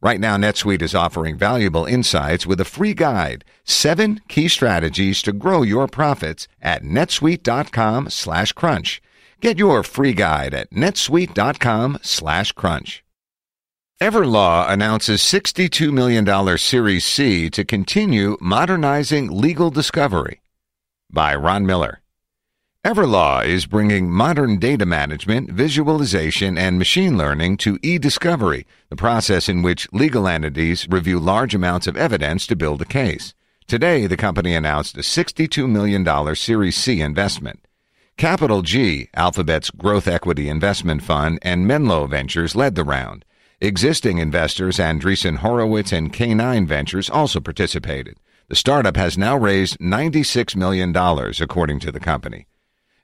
Right now, NetSuite is offering valuable insights with a free guide, seven key strategies to grow your profits at netsuite.com slash crunch. Get your free guide at netsuite.com slash crunch. Everlaw announces $62 million Series C to continue modernizing legal discovery. By Ron Miller. Everlaw is bringing modern data management, visualization, and machine learning to e-discovery, the process in which legal entities review large amounts of evidence to build a case. Today, the company announced a $62 million Series C investment. CapitalG, Alphabet's growth equity investment fund, and Menlo Ventures led the round. Existing investors Andreessen Horowitz and K9 Ventures also participated. The startup has now raised $96 million, according to the company.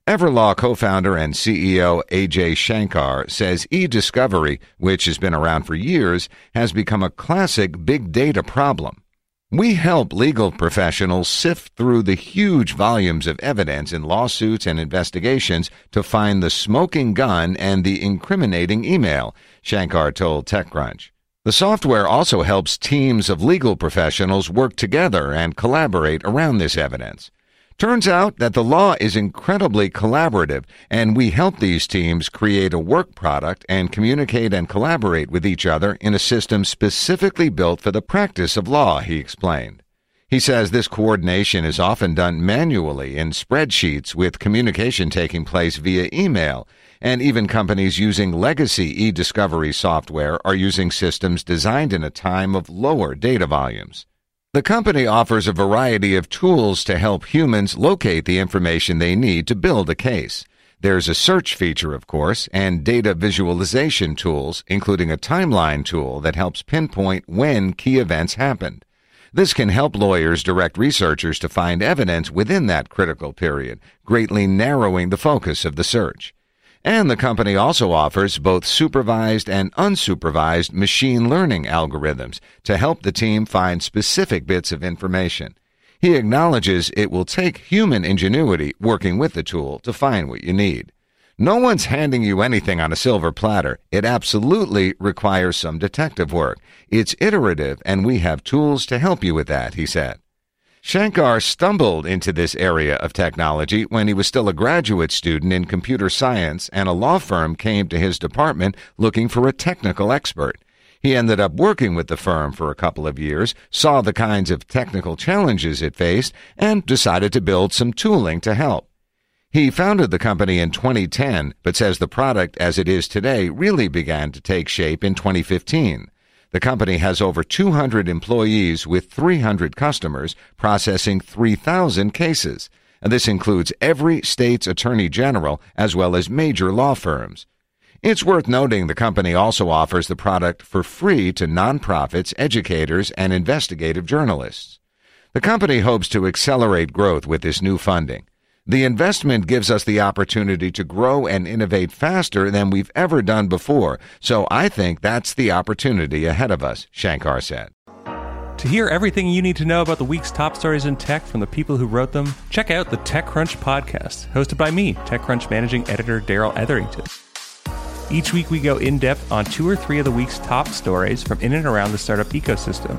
Everlaw co-founder and CEO AJ Shankar says e-discovery, which has been around for years, has become a classic big data problem. We help legal professionals sift through the huge volumes of evidence in lawsuits and investigations to find the smoking gun and the incriminating email, Shankar told TechCrunch. The software also helps teams of legal professionals work together and collaborate around this evidence. Turns out that the law is incredibly collaborative, and we help these teams create a work product and communicate and collaborate with each other in a system specifically built for the practice of law, he explained. He says this coordination is often done manually in spreadsheets with communication taking place via email, and even companies using legacy e-discovery software are using systems designed in a time of lower data volumes. The company offers a variety of tools to help humans locate the information they need to build a case. There's a search feature, of course, and data visualization tools, including a timeline tool that helps pinpoint when key events happened. This can help lawyers direct researchers to find evidence within that critical period, greatly narrowing the focus of the search. And the company also offers both supervised and unsupervised machine learning algorithms to help the team find specific bits of information. He acknowledges it will take human ingenuity working with the tool to find what you need. No one's handing you anything on a silver platter. It absolutely requires some detective work. It's iterative, and we have tools to help you with that, he said. Shankar stumbled into this area of technology when he was still a graduate student in computer science, and a law firm came to his department looking for a technical expert. He ended up working with the firm for a couple of years, saw the kinds of technical challenges it faced, and decided to build some tooling to help. He founded the company in 2010, but says the product as it is today really began to take shape in 2015. The company has over 200 employees with 300 customers processing 3,000 cases. And this includes every state's attorney general as well as major law firms. It's worth noting the company also offers the product for free to nonprofits, educators, and investigative journalists. The company hopes to accelerate growth with this new funding. The investment gives us the opportunity to grow and innovate faster than we've ever done before, so I think that's the opportunity ahead of us, Shankar said. To hear everything you need to know about the week's top stories in tech from the people who wrote them, check out the TechCrunch podcast, hosted by me, TechCrunch managing editor Darrell Etherington. Each week we go in depth on two or three of the week's top stories from in and around the startup ecosystem.